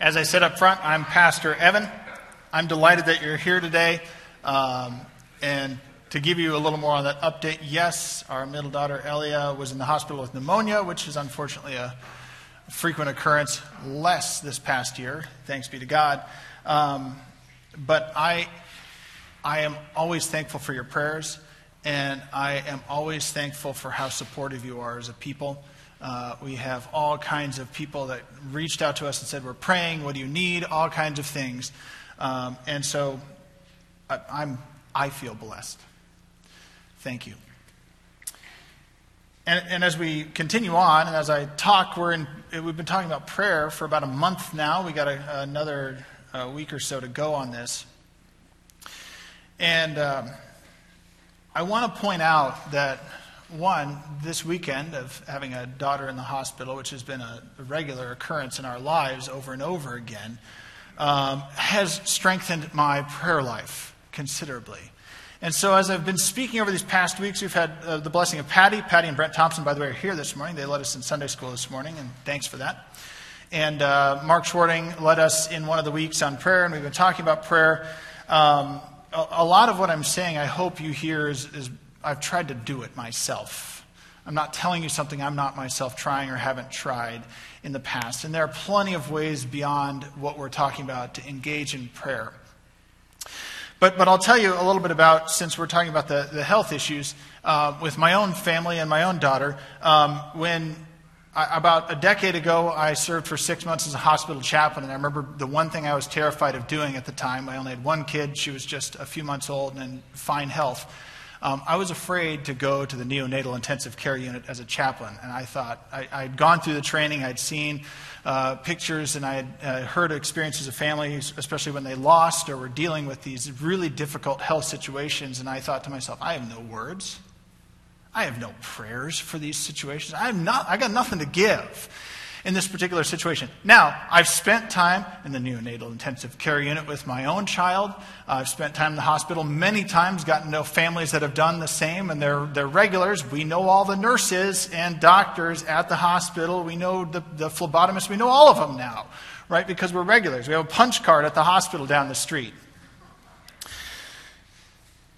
As I said up front, I'm Pastor Evan. I'm delighted that you're here today. Um, and to give you a little more on that update, yes, our middle daughter Elia was in the hospital with pneumonia, which is unfortunately a frequent occurrence, less this past year, thanks be to God. Um, but I, I am always thankful for your prayers, and I am always thankful for how supportive you are as a people. Uh, we have all kinds of people that reached out to us and said, We're praying, what do you need? All kinds of things. Um, and so I, I'm, I feel blessed. Thank you. And, and, as we continue on, and as I talk, we're in, we've been talking about prayer for about a month now. We got a, another week or so to go on this. And um, I want to point out that one, this weekend of having a daughter in the hospital, which has been a, regular occurrence in our lives over and over again, um, has strengthened my prayer life considerably. And so, as I've been speaking over these past weeks, we've had uh, the blessing of Patty. Patty and Brent Thompson, by the way, are here this morning. They led us in Sunday school this morning, and thanks for that. And uh, Mark Schwarting led us in one of the weeks on prayer, and we've been talking about prayer. Um, a, a, lot of what I'm saying, I hope you hear, is, is I've tried to do it myself. I'm not telling you something I'm not myself trying or haven't tried in the past. And there are plenty of ways beyond what we're talking about to engage in prayer. But, but I'll tell you a little bit about, since we're talking about the, the health issues, uh, with my own family and my own daughter. Um, when I, about a decade ago, I served for six months as a hospital chaplain, and I remember the one thing I was terrified of doing at the time. I only had one kid, she was just a few months old and in fine health um, I was afraid to go to the neonatal intensive care unit as a chaplain. And I thought, I, had gone through the training, I'd seen uh, pictures, and I had uh, heard experiences of families, especially when they lost or were dealing with these really difficult health situations. And I thought to myself, I have no words. I have no prayers for these situations. I have not, I got nothing to give in this particular situation. Now, I've spent time in the neonatal intensive care unit with my own child. I've spent time in the hospital many times, gotten to know families that have done the same, and they're, they're regulars. We know all the nurses and doctors at the hospital. We know the, the phlebotomists. We know all of them now, right? Because we're regulars. We have a punch card at the hospital down the street.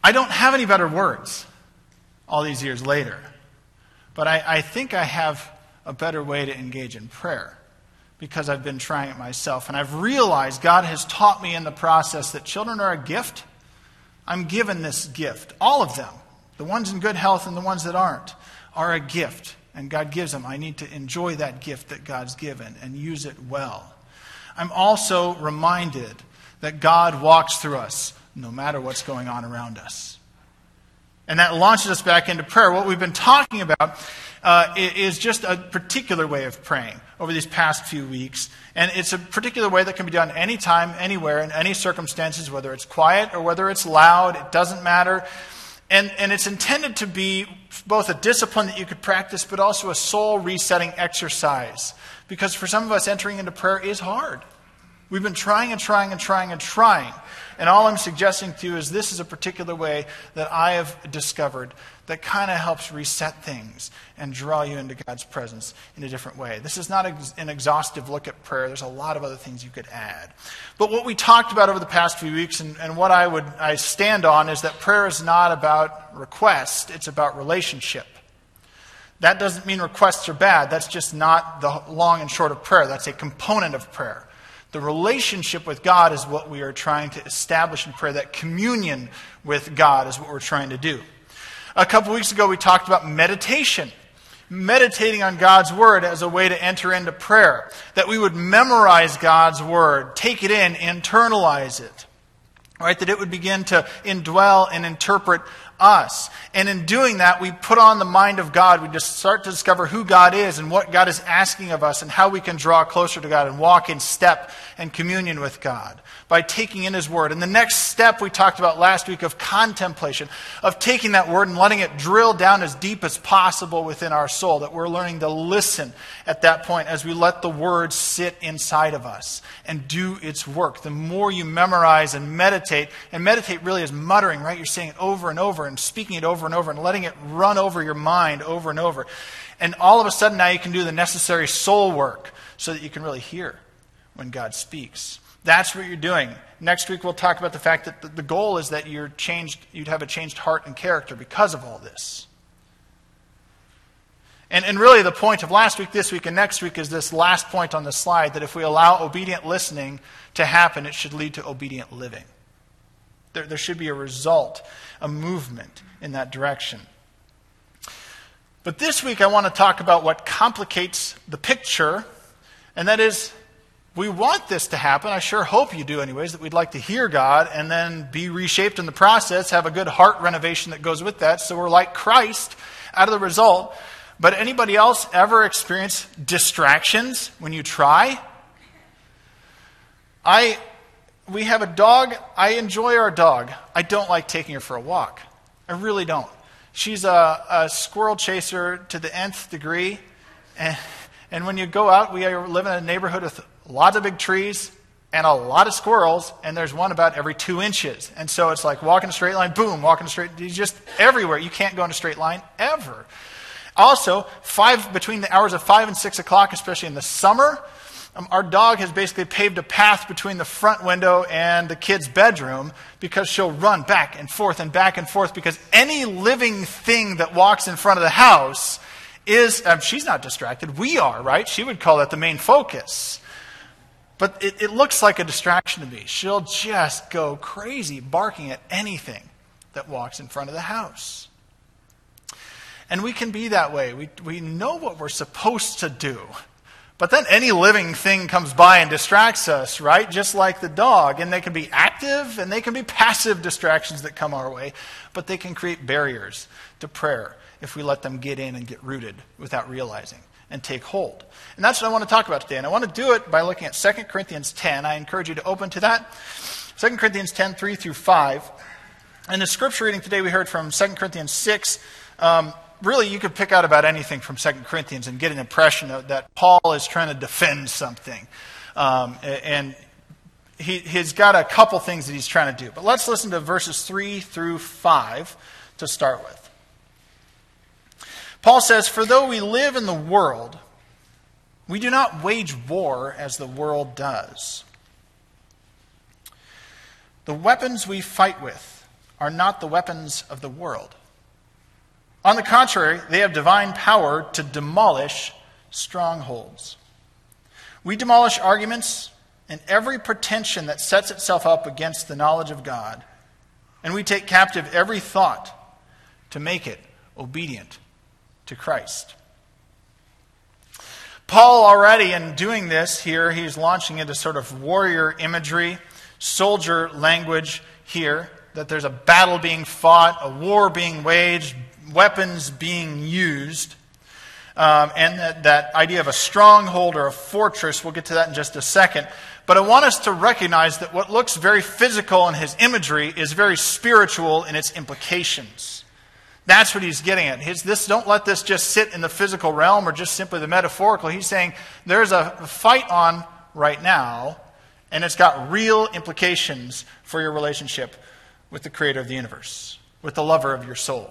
I don't have any better words all these years later, but I, I think I have a better way to engage in prayer because I've been trying it myself. And I've realized God has taught me in the process that children are a gift. I'm given this gift. All of them, the ones in good health and the ones that aren't, are a gift. And God gives them. I need to enjoy that gift that God's given and use it well. I'm also reminded that God walks through us no matter what's going on around us. And that launches us back into prayer. What we've been talking about uh, is just a particular way of praying over these past few weeks. And it's a particular way that can be done anytime, anywhere, in any circumstances, whether it's quiet or whether it's loud, it doesn't matter. And, and it's intended to be both a discipline that you could practice, but also a soul resetting exercise. Because for some of us, entering into prayer is hard. We've been trying and trying and trying and trying. And all I'm suggesting to you is this is a particular way that I have discovered that kind of helps reset things and draw you into God's presence in a different way. This is not an exhaustive look at prayer. There's a lot of other things you could add. But what we talked about over the past few weeks and, and what I would I stand on is that prayer is not about request, it's about relationship. That doesn't mean requests are bad. That's just not the long and short of prayer. That's a component of prayer. The relationship with God is what we are trying to establish in prayer. That communion with God is what we're trying to do. A couple weeks ago, we talked about meditation. Meditating on God's Word as a way to enter into prayer. That we would memorize God's Word, take it in, internalize it. Right? That it would begin to indwell and interpret us. And in doing that, we put on the mind of God. We just start to discover who God is and what God is asking of us and how we can draw closer to God and walk in step and communion with God by taking in His Word. And the next step we talked about last week of contemplation, of taking that Word and letting it drill down as deep as possible within our soul, that we're learning to listen at that point as we let the Word sit inside of us and do its work. The more you memorize and meditate, and meditate really is muttering, right? You're saying it over and over and speaking it over and over and letting it run over your mind over and over. And all of a sudden now you can do the necessary soul work so that you can really hear when God speaks. That's what you're doing. Next week, we'll talk about the fact that the goal is that you're changed, you'd have a changed heart and character because of all this. And, and really, the point of last week, this week, and next week is this last point on the slide that if we allow obedient listening to happen, it should lead to obedient living. There, there should be a result, a movement in that direction. But this week, I want to talk about what complicates the picture, and that is we want this to happen. I sure hope you do, anyways, that we'd like to hear God and then be reshaped in the process, have a good heart renovation that goes with that. So we're like Christ out of the result. But anybody else ever experience distractions when you try? I we have a dog. I enjoy our dog. I don't like taking her for a walk. I really don't. She's a, a squirrel chaser to the nth degree. And, and when you go out, we live in a neighborhood with lots of big trees and a lot of squirrels, and there's one about every two inches. And so it's like walking a straight line, boom, walking a straight, he's just everywhere. You can't go in a straight line ever. Also, five, between the hours of 5 and 6 o'clock, especially in the summer, um, our dog has basically paved a path between the front window and the kid's bedroom because she'll run back and forth and back and forth because any living thing that walks in front of the house is, um, she's not distracted. We are, right? She would call that the main focus. But it, it looks like a distraction to me. She'll just go crazy barking at anything that walks in front of the house. And we can be that way. We, we know what we're supposed to do. But then any living thing comes by and distracts us, right? Just like the dog. And they can be active and they can be passive distractions that come our way. But they can create barriers to prayer if we let them get in and get rooted without realizing and take hold. And that's what I want to talk about today. And I want to do it by looking at 2 Corinthians 10. I encourage you to open to that. 2 Corinthians 10, 3 through 5. In the scripture reading today we heard from 2 Corinthians 6. Um, really, you could pick out about anything from 2 Corinthians and get an impression of, that Paul is trying to defend something. Um, and he, he's got a couple things that he's trying to do. But let's listen to verses 3 through 5 to start with. Paul says, For though we live in the world, we do not wage war as the world does. The weapons we fight with are not the weapons of the world. On the contrary, they have divine power to demolish strongholds. We demolish arguments and every pretension that sets itself up against the knowledge of God, and we take captive every thought to make it obedient to Christ. Paul, already in doing this here, he's launching into sort of warrior imagery, soldier language here, that there's a battle being fought, a war being waged, weapons being used. Um, and that, that idea of a stronghold or a fortress, we'll get to that in just a second. But I want us to recognize that what looks very physical in his imagery is very spiritual in its implications. That's what he's getting at. His, this, don't let this just sit in the physical realm or just simply the metaphorical. He's saying there's a fight on right now, and it's got real implications for your relationship with the creator of the universe, with the lover of your soul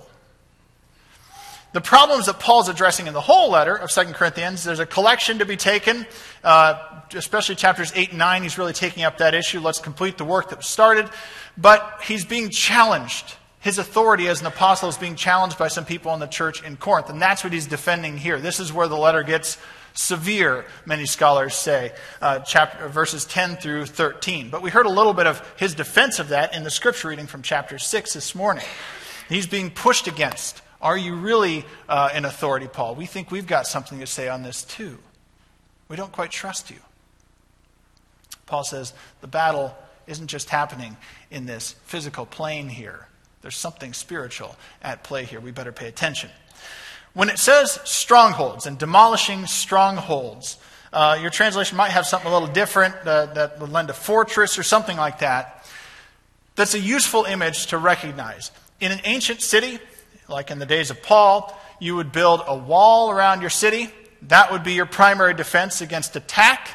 the problems that Paul's addressing in the whole letter of 2 Corinthians, there's a collection to be taken, uh, especially chapters 8 and 9. He's really taking up that issue. Let's complete the work that was started. But he's being challenged. His authority as an apostle is being challenged by some people in the church in Corinth. And that's what he's defending here. This is where the letter gets severe, many scholars say, uh, chapter, verses 10 through 13. But we heard a little bit of his defense of that in the scripture reading from chapter 6 this morning. He's being pushed against are you really uh, an authority, Paul? We think we've got something to say on this too. We don't quite trust you. Paul says the battle isn't just happening in this physical plane here, there's something spiritual at play here. We better pay attention. When it says strongholds and demolishing strongholds, uh, your translation might have something a little different uh, that would lend a fortress or something like that. That's a useful image to recognize. In an ancient city, like in the days of Paul, you would build a wall around your city. That would be your primary defense against attack.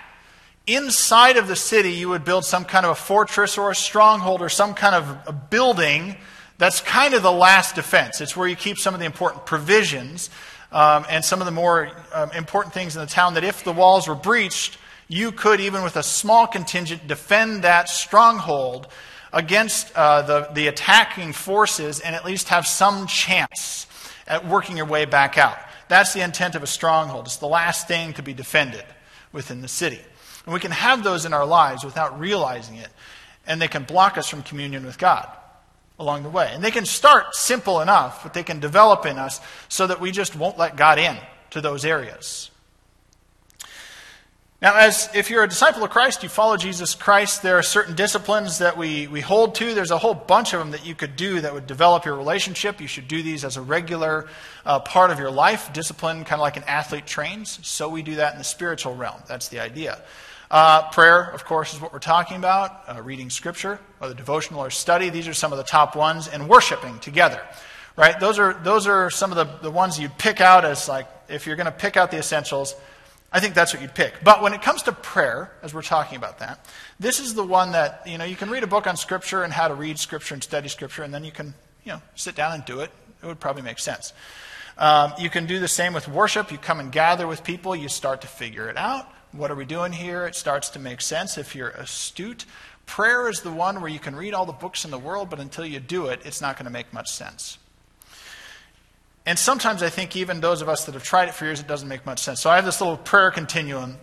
Inside of the city, you would build some kind of a fortress or a stronghold or some kind of a building that's kind of the last defense. It's where you keep some of the important provisions um, and some of the more um, important things in the town that if the walls were breached, you could, even with a small contingent, defend that stronghold against uh, the, the attacking forces and at least have some chance at working your way back out. That's the intent of a stronghold. It's the last thing to be defended within the city. And we can have those in our lives without realizing it, and they can block us from communion with God along the way. And they can start simple enough, but they can develop in us so that we just won't let God in to those areas. Now, as if you're a disciple of Christ, you follow Jesus Christ, there are certain disciplines that we, we hold to. There's a whole bunch of them that you could do that would develop your relationship. You should do these as a regular uh, part of your life. Discipline, kind of like an athlete trains. So we do that in the spiritual realm. That's the idea. Uh, prayer, of course, is what we're talking about. Uh, reading scripture, whether devotional or study. These are some of the top ones. And worshiping together. Right? Those are, those are some of the, the ones you'd pick out as like, if you're going to pick out the essentials, I think that's what you'd pick. But when it comes to prayer, as we're talking about that, this is the one that, you know, you can read a book on Scripture and how to read Scripture and study Scripture, and then you can, you know, sit down and do it. It would probably make sense. Um, you can do the same with worship. You come and gather with people, you start to figure it out. What are we doing here? It starts to make sense if you're astute. Prayer is the one where you can read all the books in the world, but until you do it, it's not going to make much sense. And sometimes I think even those of us that have tried it for years, it doesn't make much sense. So I have this little prayer continuum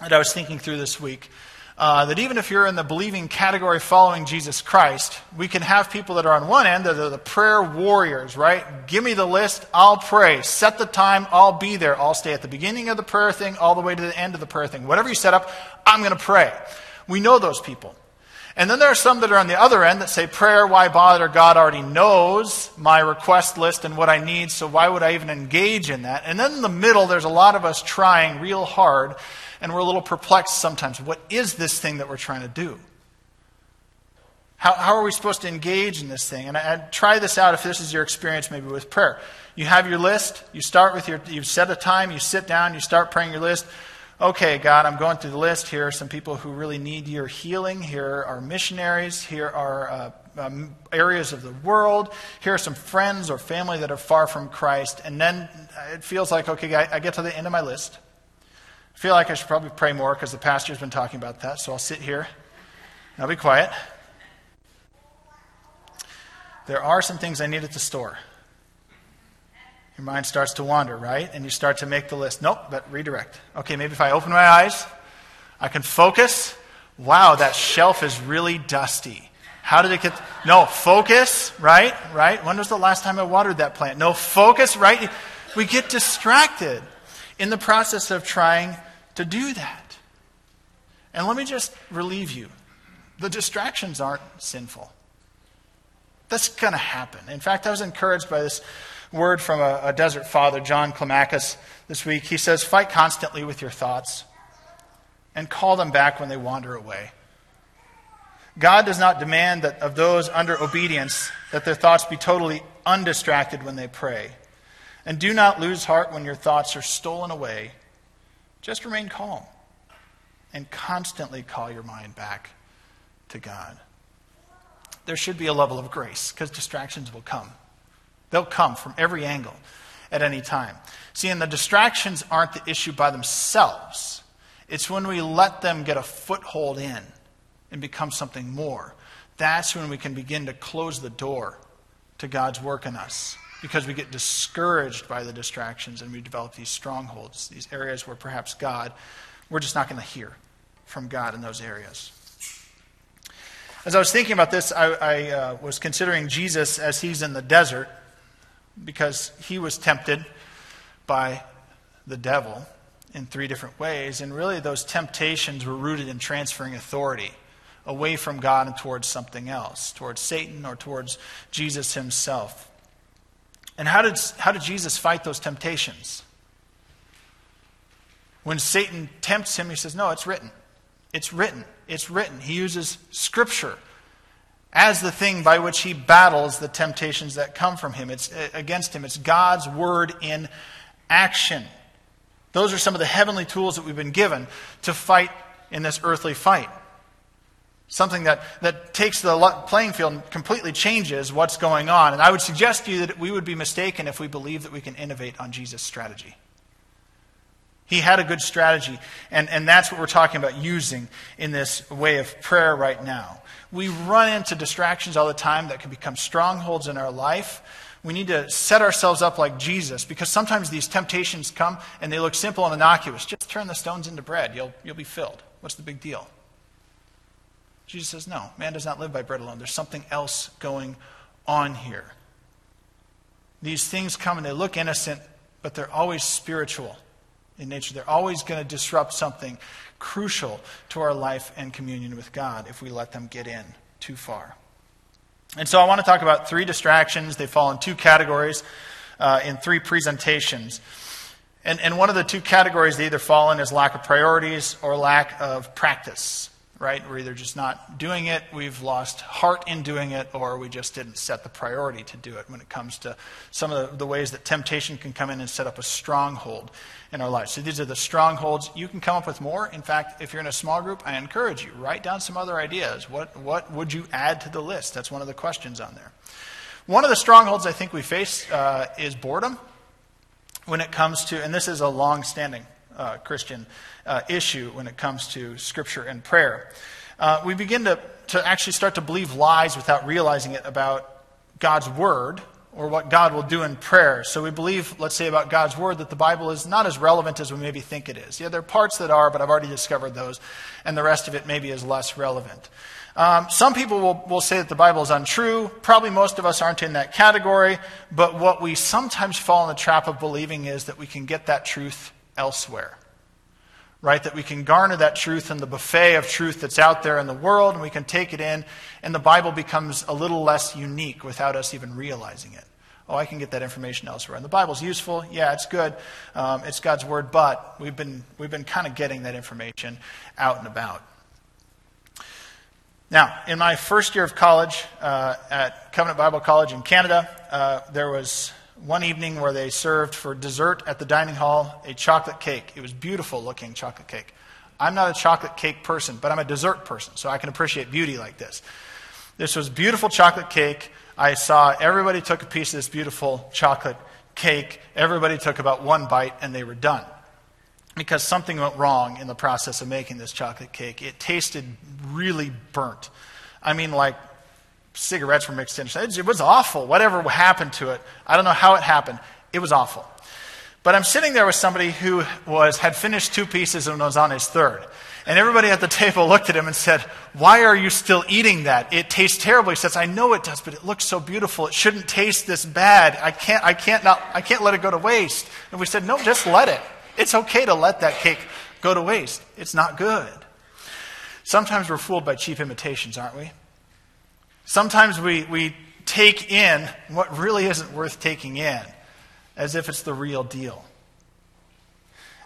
that I was thinking through this week. Uh, that even if you're in the believing category following Jesus Christ, we can have people that are on one end that are the prayer warriors, right? Give me the list, I'll pray. Set the time, I'll be there. I'll stay at the beginning of the prayer thing all the way to the end of the prayer thing. Whatever you set up, I'm going to pray. We know those people. And then there are some that are on the other end that say, Prayer, why bother? God already knows my request list and what I need, so why would I even engage in that? And then in the middle, there's a lot of us trying real hard, and we're a little perplexed sometimes. What is this thing that we're trying to do? How, how are we supposed to engage in this thing? And I, I try this out if this is your experience maybe with prayer. You have your list, you start with your, you set a time, you sit down, you start praying your list okay, God, I'm going through the list. Here are some people who really need your healing. Here are missionaries. Here are uh, um, areas of the world. Here are some friends or family that are far from Christ. And then it feels like, okay, I, I get to the end of my list. I feel like I should probably pray more because the pastor's been talking about that. So I'll sit here and I'll be quiet. There are some things I need needed to store. Your mind starts to wander, right? And you start to make the list. Nope, but redirect. Okay, maybe if I open my eyes, I can focus. Wow, that shelf is really dusty. How did it get? No, focus, right? Right? When was the last time I watered that plant? No, focus, right? We get distracted in the process of trying to do that. And let me just relieve you the distractions aren't sinful. That's going to happen. In fact, I was encouraged by this word from a, a desert father, John Climacus, this week. He says, Fight constantly with your thoughts and call them back when they wander away. God does not demand that of those under obedience that their thoughts be totally undistracted when they pray. And do not lose heart when your thoughts are stolen away. Just remain calm and constantly call your mind back to God. There should be a level of grace because distractions will come. They'll come from every angle at any time. See, and the distractions aren't the issue by themselves. It's when we let them get a foothold in and become something more. That's when we can begin to close the door to God's work in us because we get discouraged by the distractions and we develop these strongholds, these areas where perhaps God, we're just not going to hear from God in those areas. As I was thinking about this, I, I uh, was considering Jesus as he's in the desert because he was tempted by the devil in three different ways. And really, those temptations were rooted in transferring authority away from God and towards something else, towards Satan or towards Jesus himself. And how did, how did Jesus fight those temptations? When Satan tempts him, he says, No, it's written. It's written. It's written. He uses scripture as the thing by which he battles the temptations that come from him. It's uh, against him. It's God's word in action. Those are some of the heavenly tools that we've been given to fight in this earthly fight. Something that, that takes the playing field and completely changes what's going on. And I would suggest to you that we would be mistaken if we believe that we can innovate on Jesus' strategy. He had a good strategy, and, and that's what we're talking about using in this way of prayer right now. We run into distractions all the time that can become strongholds in our life. We need to set ourselves up like Jesus because sometimes these temptations come and they look simple and innocuous. Just turn the stones into bread, you'll, you'll be filled. What's the big deal? Jesus says, No, man does not live by bread alone. There's something else going on here. These things come and they look innocent, but they're always spiritual in nature. They're always going to disrupt something crucial to our life and communion with God if we let them get in too far. And so I want to talk about three distractions. They fall in two categories uh, in three presentations. And, and one of the two categories they either fall in is lack of priorities or lack of practice right? We're either just not doing it, we've lost heart in doing it, or we just didn't set the priority to do it when it comes to some of the, the, ways that temptation can come in and set up a stronghold in our lives. So these are the strongholds. You can come up with more. In fact, if you're in a small group, I encourage you, write down some other ideas. What, what would you add to the list? That's one of the questions on there. One of the strongholds I think we face uh, is boredom when it comes to, and this is a long standing uh, Christian uh, issue when it comes to Scripture and prayer. Uh, we begin to, to actually start to believe lies without realizing it about God's Word or what God will do in prayer. So we believe, let's say, about God's Word that the Bible is not as relevant as we maybe think it is. Yeah, there are parts that are, but I've already discovered those, and the rest of it maybe is less relevant. Um, some people will, will say that the Bible is untrue. Probably most of us aren't in that category, but what we sometimes fall in the trap of believing is that we can get that truth elsewhere. Right? That we can garner that truth in the buffet of truth that's out there in the world, and we can take it in, and the Bible becomes a little less unique without us even realizing it. Oh, I can get that information elsewhere. And the Bible's useful. Yeah, it's good. Um, it's God's Word, but we've been, we've been kind of getting that information out and about. Now, in my first year of college uh, at Covenant Bible College in Canada, uh, there was one evening where they served for dessert at the dining hall a chocolate cake. It was beautiful looking chocolate cake. I'm not a chocolate cake person, but I'm a dessert person, so I can appreciate beauty like this. This was beautiful chocolate cake. I saw everybody took a piece of this beautiful chocolate cake. Everybody took about one bite and they were done. Because something went wrong in the process of making this chocolate cake. It tasted really burnt. I mean, like cigarettes were mixed in. It was awful. Whatever happened to it, I don't know how it happened. It was awful. But I'm sitting there with somebody who was, had finished two pieces and was on his third. And everybody at the table looked at him and said, Why are you still eating that? It tastes terrible. He says, I know it does, but it looks so beautiful. It shouldn't taste this bad. I can't, I can't, not, I can't let it go to waste. And we said, No, just let it. It's okay to let that cake go to waste. It's not good. Sometimes we're fooled by cheap imitations, aren't we? Sometimes we, we take in what really isn't worth taking in as if it's the real deal.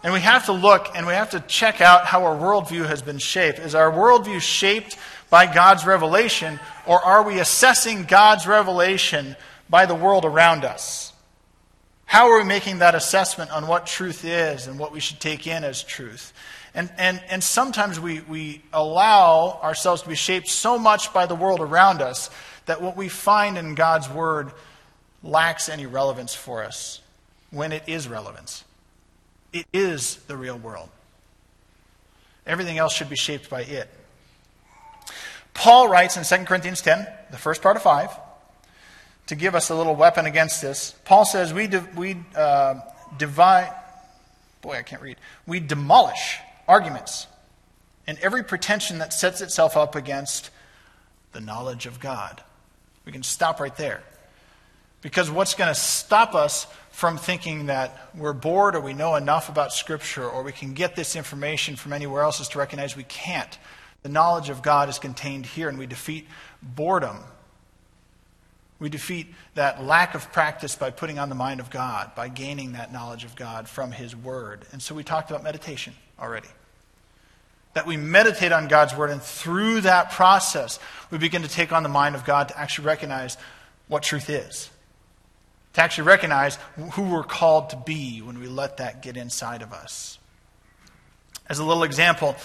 And we have to look and we have to check out how our worldview has been shaped. Is our worldview shaped by God's revelation, or are we assessing God's revelation by the world around us? How are we making that assessment on what truth is and what we should take in as truth? And, and, and sometimes we, we allow ourselves to be shaped so much by the world around us that what we find in God's Word lacks any relevance for us when it is relevance. It is the real world. Everything else should be shaped by it. Paul writes in 2 Corinthians 10, the first part of 5, to give us a little weapon against this. Paul says, We, de- we uh, divide, boy, I can't read. We demolish arguments and every pretension that sets itself up against the knowledge of God. We can stop right there. Because what's going to stop us from thinking that we're bored or we know enough about Scripture or we can get this information from anywhere else is to recognize we can't. The knowledge of God is contained here, and we defeat boredom. We defeat that lack of practice by putting on the mind of God, by gaining that knowledge of God from His Word. And so we talked about meditation already. That we meditate on God's Word, and through that process, we begin to take on the mind of God to actually recognize what truth is. To actually recognize who we're called to be when we let that get inside of us. As a little example,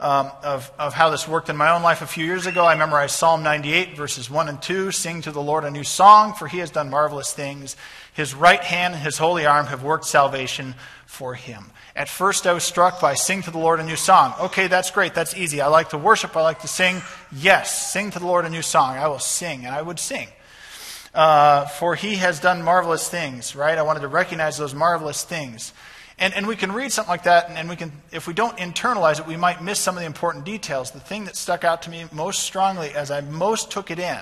um, of, of how this worked in my own life a few years ago. I memorized Psalm 98, verses 1 and 2 Sing to the Lord a new song, for he has done marvelous things. His right hand and his holy arm have worked salvation for him. At first, I was struck by sing to the Lord a new song. Okay, that's great. That's easy. I like to worship. I like to sing. Yes, sing to the Lord a new song. I will sing, and I would sing. Uh, for he has done marvelous things, right? I wanted to recognize those marvelous things. And, and we can read something like that, and, and we can, if we don't internalize it, we might miss some of the important details. The thing that stuck out to me most strongly as I most took it in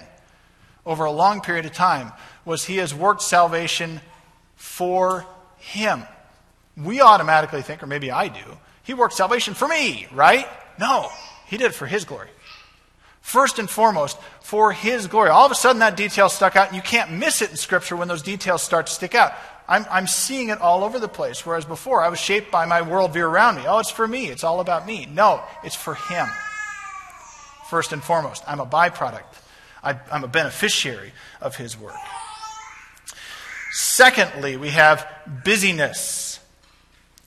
over a long period of time was he has worked salvation for him we automatically think, or maybe I do, he worked salvation for me, right? No, he did it for his glory. First and foremost, for his glory. All of a sudden, that detail stuck out, and you can't miss it in Scripture when those details start to stick out. I'm, I'm seeing it all over the place, whereas before I was shaped by my worldview around me. Oh, it's for me, it's all about me. No, it's for him. First and foremost, I'm a byproduct, I, I'm a beneficiary of his work. Secondly, we have busyness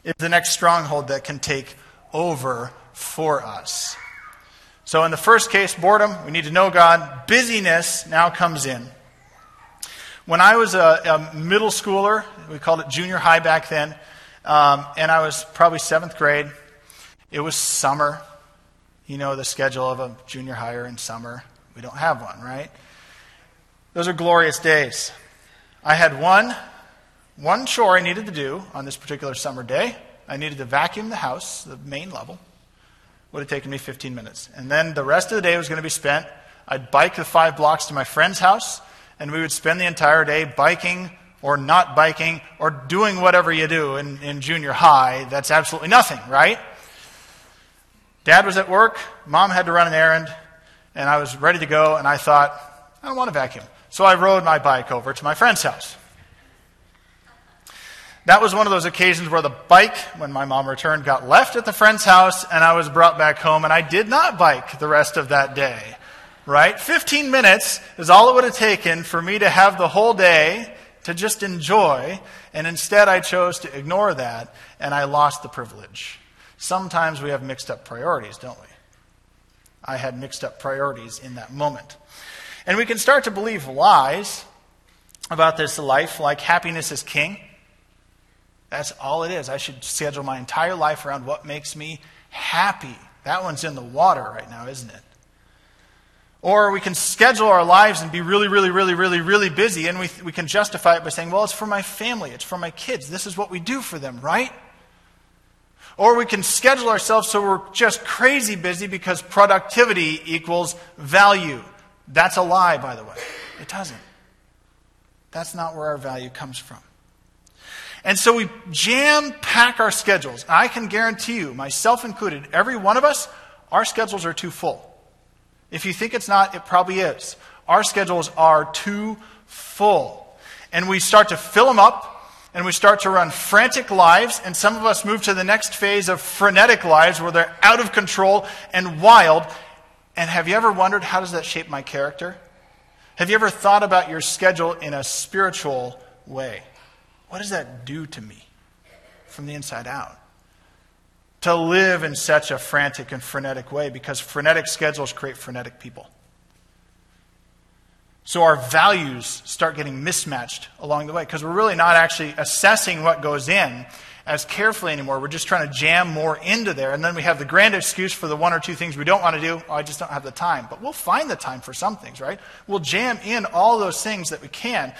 is the next stronghold that can take over for us. So, in the first case, boredom, we need to know God. Busyness now comes in. When I was a, a middle schooler, we called it junior high back then, um, and I was probably seventh grade, it was summer. You know the schedule of a junior higher in summer. We don't have one, right? Those are glorious days. I had one one chore I needed to do on this particular summer day. I needed to vacuum the house, the main level. Would have taken me 15 minutes. And then the rest of the day was going to be spent. I'd bike the five blocks to my friend's house, and we would spend the entire day biking or not biking or doing whatever you do in, in junior high. That's absolutely nothing, right? Dad was at work, mom had to run an errand, and I was ready to go, and I thought, I don't want to vacuum. So I rode my bike over to my friend's house. That was one of those occasions where the bike, when my mom returned, got left at the friend's house and I was brought back home and I did not bike the rest of that day. Right? 15 minutes is all it would have taken for me to have the whole day to just enjoy, and instead I chose to ignore that and I lost the privilege. Sometimes we have mixed up priorities, don't we? I had mixed up priorities in that moment. And we can start to believe lies about this life, like happiness is king that's all it is. I should schedule my entire life around what makes me happy. That one's in the water right now, isn't it? Or we can schedule our lives and be really, really, really, really, really busy, and we, we can justify it by saying, well, it's for my family, it's for my kids. This is what we do for them, right? Or we can schedule ourselves so we're just crazy busy because productivity equals value. That's a lie, by the way. It doesn't. That's not where our value comes from. And so we jam pack our schedules. I can guarantee you, myself included, every one of us, our schedules are too full. If you think it's not, it probably is. Our schedules are too full. And we start to fill them up, and we start to run frantic lives, and some of us move to the next phase of frenetic lives where they're out of control and wild. And have you ever wondered how does that shape my character? Have you ever thought about your schedule in a spiritual way? What does that do to me from the inside out? To live in such a frantic and frenetic way because frenetic schedules create frenetic people. So our values start getting mismatched along the way because we're really not actually assessing what goes in as carefully anymore. We're just trying to jam more into there. And then we have the grand excuse for the one or two things we don't want to do. Oh, I just don't have the time. But we'll find the time for some things, right? We'll jam in all those things that we can.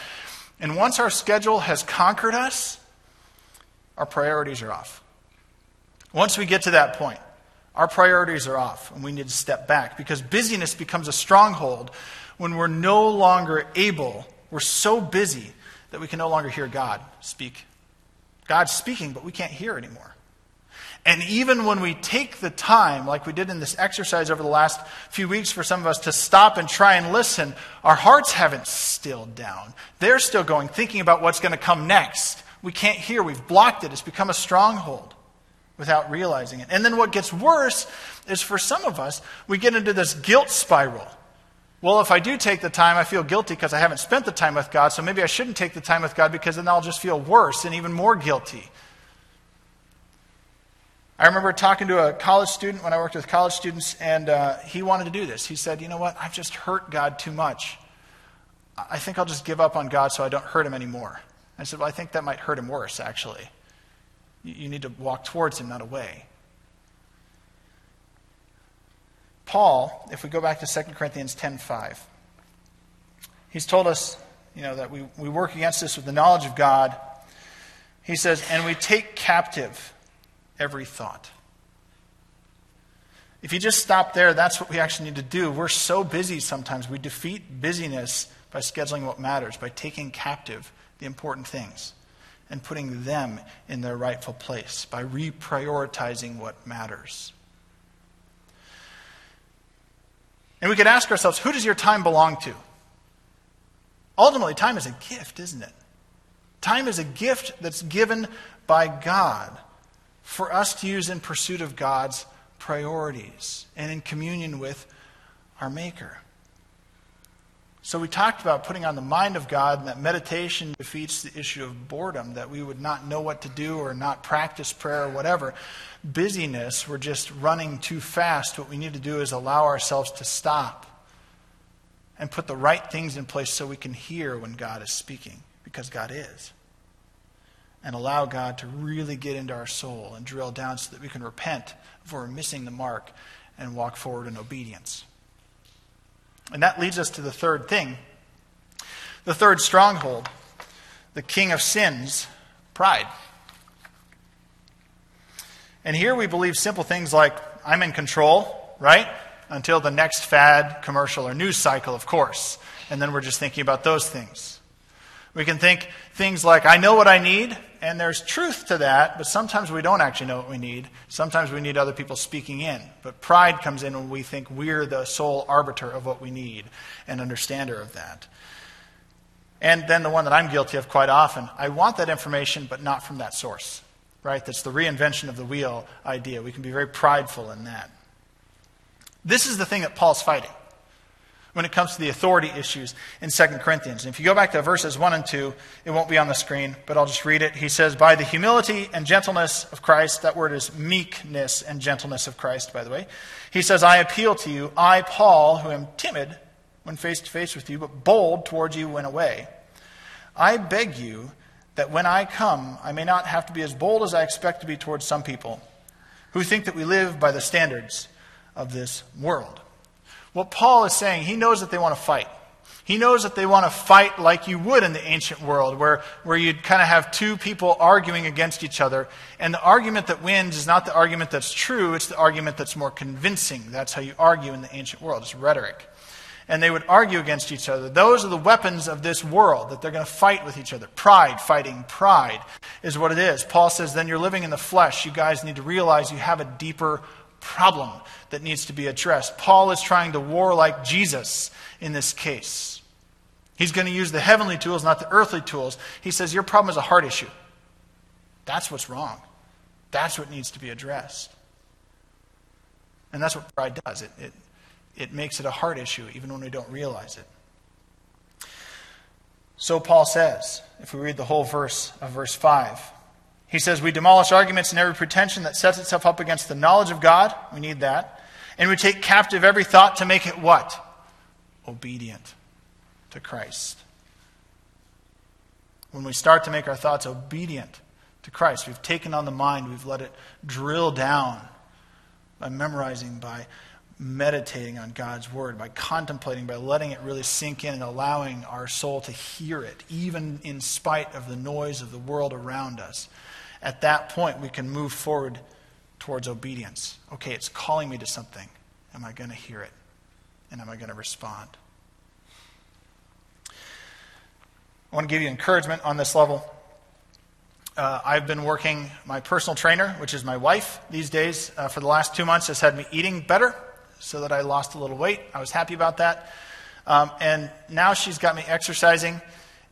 And once our schedule has conquered us, our priorities are off. Once we get to that point, our priorities are off and we need to step back because busyness becomes a stronghold when we're no longer able, we're so busy that we can no longer hear God speak. God's speaking, but we can't hear anymore. And even when we take the time, like we did in this exercise over the last few weeks for some of us, to stop and try and listen, our hearts haven't stilled down. They're still going, thinking about what's going to come next. We can't hear. We've blocked it. It's become a stronghold without realizing it. And then what gets worse is for some of us, we get into this guilt spiral. Well, if I do take the time, I feel guilty because I haven't spent the time with God, so maybe I shouldn't take the time with God because then I'll just feel worse and even more guilty. I remember talking to a college student when I worked with college students, and uh, he wanted to do this. He said, You know what? I've just hurt God too much. I think I'll just give up on God so I don't hurt him anymore. I said, Well, I think that might hurt him worse, actually. You need to walk towards him, not away. Paul, if we go back to 2 Corinthians 10:5, he's told us, you know, that we, we work against this with the knowledge of God. He says, and we take captive every thought. If you just stop there, that's what we actually need to do. We're so busy sometimes. We defeat busyness by scheduling what matters, by taking captive the important things and putting them in their rightful place, by reprioritizing what matters. And we could ask ourselves who does your time belong to? Ultimately, time is a gift, isn't it? Time is a gift that's given by God for us to use in pursuit of God's priorities and in communion with our Maker. So we talked about putting on the mind of God, and that meditation defeats the issue of boredom, that we would not know what to do or not practice prayer or whatever. Busyness, we're just running too fast. What we need to do is allow ourselves to stop and put the right things in place so we can hear when God is speaking, because God is and allow God to really get into our soul and drill down so that we can repent if we're missing the mark and walk forward in obedience. And that leads us to the third thing the third stronghold, the king of sins, pride. And here we believe simple things like, I'm in control, right? Until the next fad, commercial, or news cycle, of course. And then we're just thinking about those things. We can think things like, I know what I need, and there's truth to that, but sometimes we don't actually know what we need. Sometimes we need other people speaking in. But pride comes in when we think we're the sole arbiter of what we need and understander of that. And then the one that I'm guilty of quite often I want that information, but not from that source. Right? That's the reinvention of the wheel idea. We can be very prideful in that. This is the thing that Paul's fighting when it comes to the authority issues in 2 Corinthians. And if you go back to verses 1 and 2, it won't be on the screen, but I'll just read it. He says, By the humility and gentleness of Christ, that word is meekness and gentleness of Christ, by the way. He says, I appeal to you, I, Paul, who am timid when face to face with you, but bold towards you when away. I beg you that when I come, I may not have to be as bold as I expect to be towards some people who think that we live by the standards of this world. What Paul is saying, he knows that they want to fight. He knows that they want to fight like you would in the ancient world, where, where you'd kind of have two people arguing against each other. And the argument that wins is not the argument that's true, it's the argument that's more convincing. That's how you argue in the ancient world, it's rhetoric. And they would argue against each other. Those are the weapons of this world, that they're going to fight with each other. Pride, fighting pride, is what it is. Paul says, then you're living in the flesh. You guys need to realize you have a deeper problem that needs to be addressed. Paul is trying to war like Jesus in this case. He's going to use the heavenly tools, not the earthly tools. He says, Your problem is a heart issue. That's what's wrong. That's what needs to be addressed. And that's what pride does it, it, it makes it a heart issue, even when we don't realize it. So Paul says, if we read the whole verse of verse 5, he says, We demolish arguments and every pretension that sets itself up against the knowledge of God. We need that. And we take captive every thought to make it what? Obedient to Christ. When we start to make our thoughts obedient to Christ, we've taken on the mind, we've let it drill down by memorizing, by meditating on God's word, by contemplating, by letting it really sink in and allowing our soul to hear it, even in spite of the noise of the world around us at that point, we can move forward towards obedience. Okay, it's calling me to something. Am I going to hear it? And am I going to respond? I want to give you encouragement on this level. Uh, I've been working, my personal trainer, which is my wife these days, uh, for the last two months, has had me eating better so that I lost a little weight. I was happy about that. Um, and now she's got me exercising.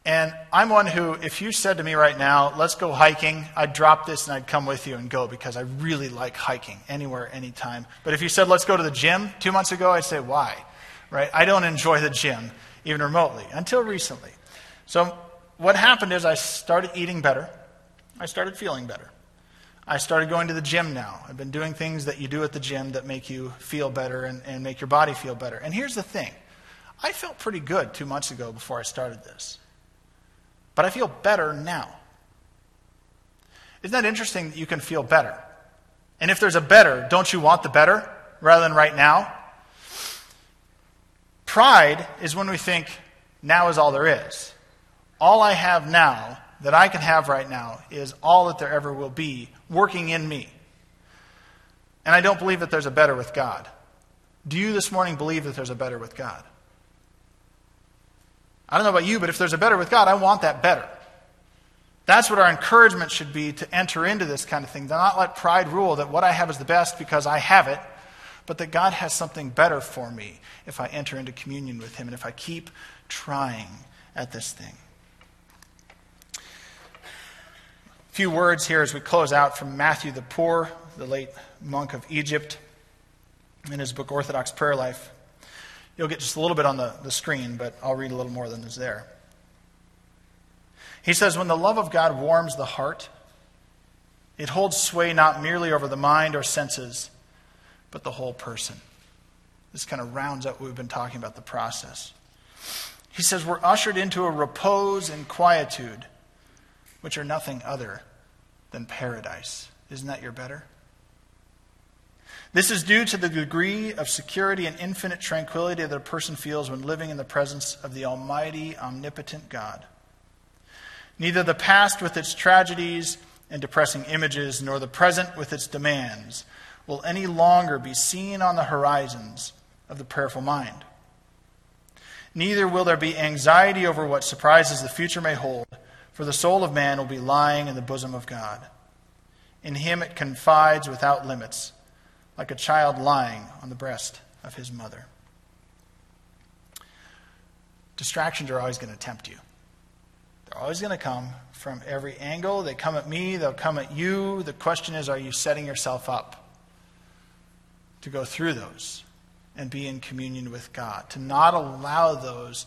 And I'm one who, if you said to me right now, let's go hiking, I'd drop this and I'd come with you and go because I really like hiking anywhere, anytime. But if you said, let's go to the gym two months ago, I'd say, why? Right? I don't enjoy the gym, even remotely, until recently. So what happened is I started eating better. I started feeling better. I started going to the gym now. I've been doing things that you do at the gym that make you feel better and, and make your body feel better. And here's the thing I felt pretty good two months ago before I started this, but I feel better now. Isn't that interesting that you can feel better? And if there's a better, don't you want the better rather than right now? Pride is when we think, now is all there is. All I have now that I can have right now is all that there ever will be working in me. And I don't believe that there's a better with God. Do you this morning believe that there's a better with God? I don't know about you, but if there's a better with God, I want that better. That's what our encouragement should be to enter into this kind of thing. To not let pride rule that what I have is the best because I have it, but that God has something better for me if I enter into communion with Him and if I keep trying at this thing. A few words here as we close out from Matthew the Poor, the late monk of Egypt, in his book Orthodox Prayer Life. You'll get just a little bit on the, the screen, but I'll read a little more than is there. He says, When the love of God warms the heart, it holds sway not merely over the mind or senses, but the whole person. This kind of rounds up what we've been talking about the process. He says, We're ushered into a repose and quietude, which are nothing other than paradise. Isn't that your better? This is due to the degree of security and infinite tranquility that a person feels when living in the presence of the Almighty, omnipotent God. Neither the past with its tragedies and depressing images, nor the present with its demands, will any longer be seen on the horizons of the prayerful mind. Neither will there be anxiety over what surprises the future may hold, for the soul of man will be lying in the bosom of God. In him it confides without limits, like a child lying on the breast of his mother. Distractions are always going to tempt you. They're always going to come from every angle. They come at me, they'll come at you. The question is are you setting yourself up to go through those and be in communion with God? To not allow those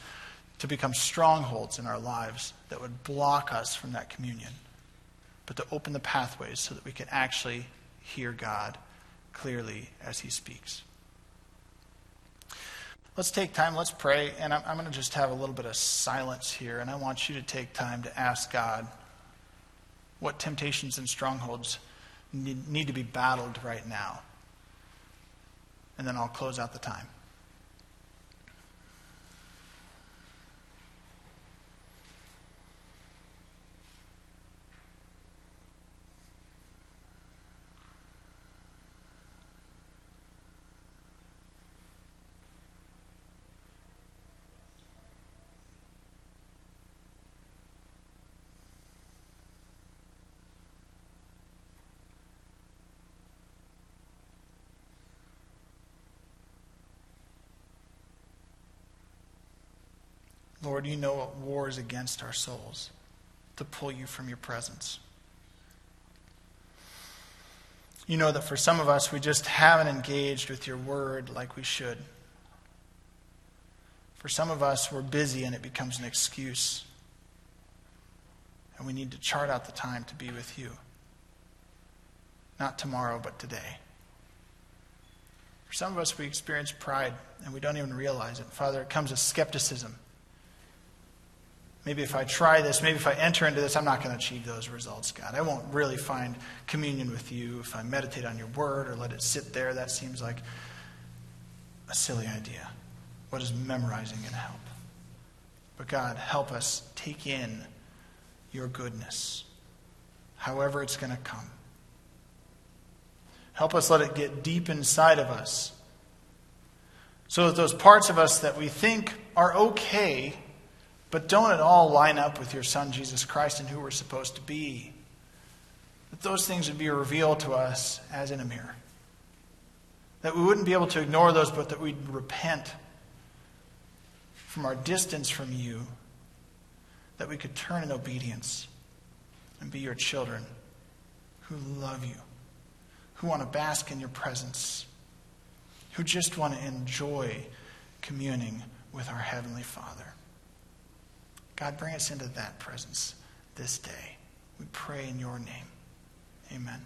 to become strongholds in our lives that would block us from that communion, but to open the pathways so that we can actually hear God clearly as He speaks. Let's take time, let's pray, and I'm, I'm going to just have a little bit of silence here, and I want you to take time to ask God what temptations and strongholds need, need to be battled right now. And then I'll close out the time. Lord, you know what wars against our souls to pull you from your presence. You know that for some of us, we just haven't engaged with your word like we should. For some of us, we're busy and it becomes an excuse. And we need to chart out the time to be with you. Not tomorrow, but today. For some of us, we experience pride and we don't even realize it. Father, it comes as skepticism. Maybe if I try this, maybe if I enter into this, I'm not going to achieve those results, God. I won't really find communion with you if I meditate on your word or let it sit there. That seems like a silly idea. What is memorizing going to help? But God, help us take in your goodness, however it's going to come. Help us let it get deep inside of us so that those parts of us that we think are okay but don't at all line up with your Son, Jesus Christ, and who we're supposed to be. That those things would be revealed to us as in a mirror. That we wouldn't be able to ignore those, but that we'd repent from our distance from you. That we could turn in obedience and be your children who love you, who want to bask in your presence, who just want to enjoy communing with our Heavenly Father. God, bring us into that presence this day. We pray in your name. Amen.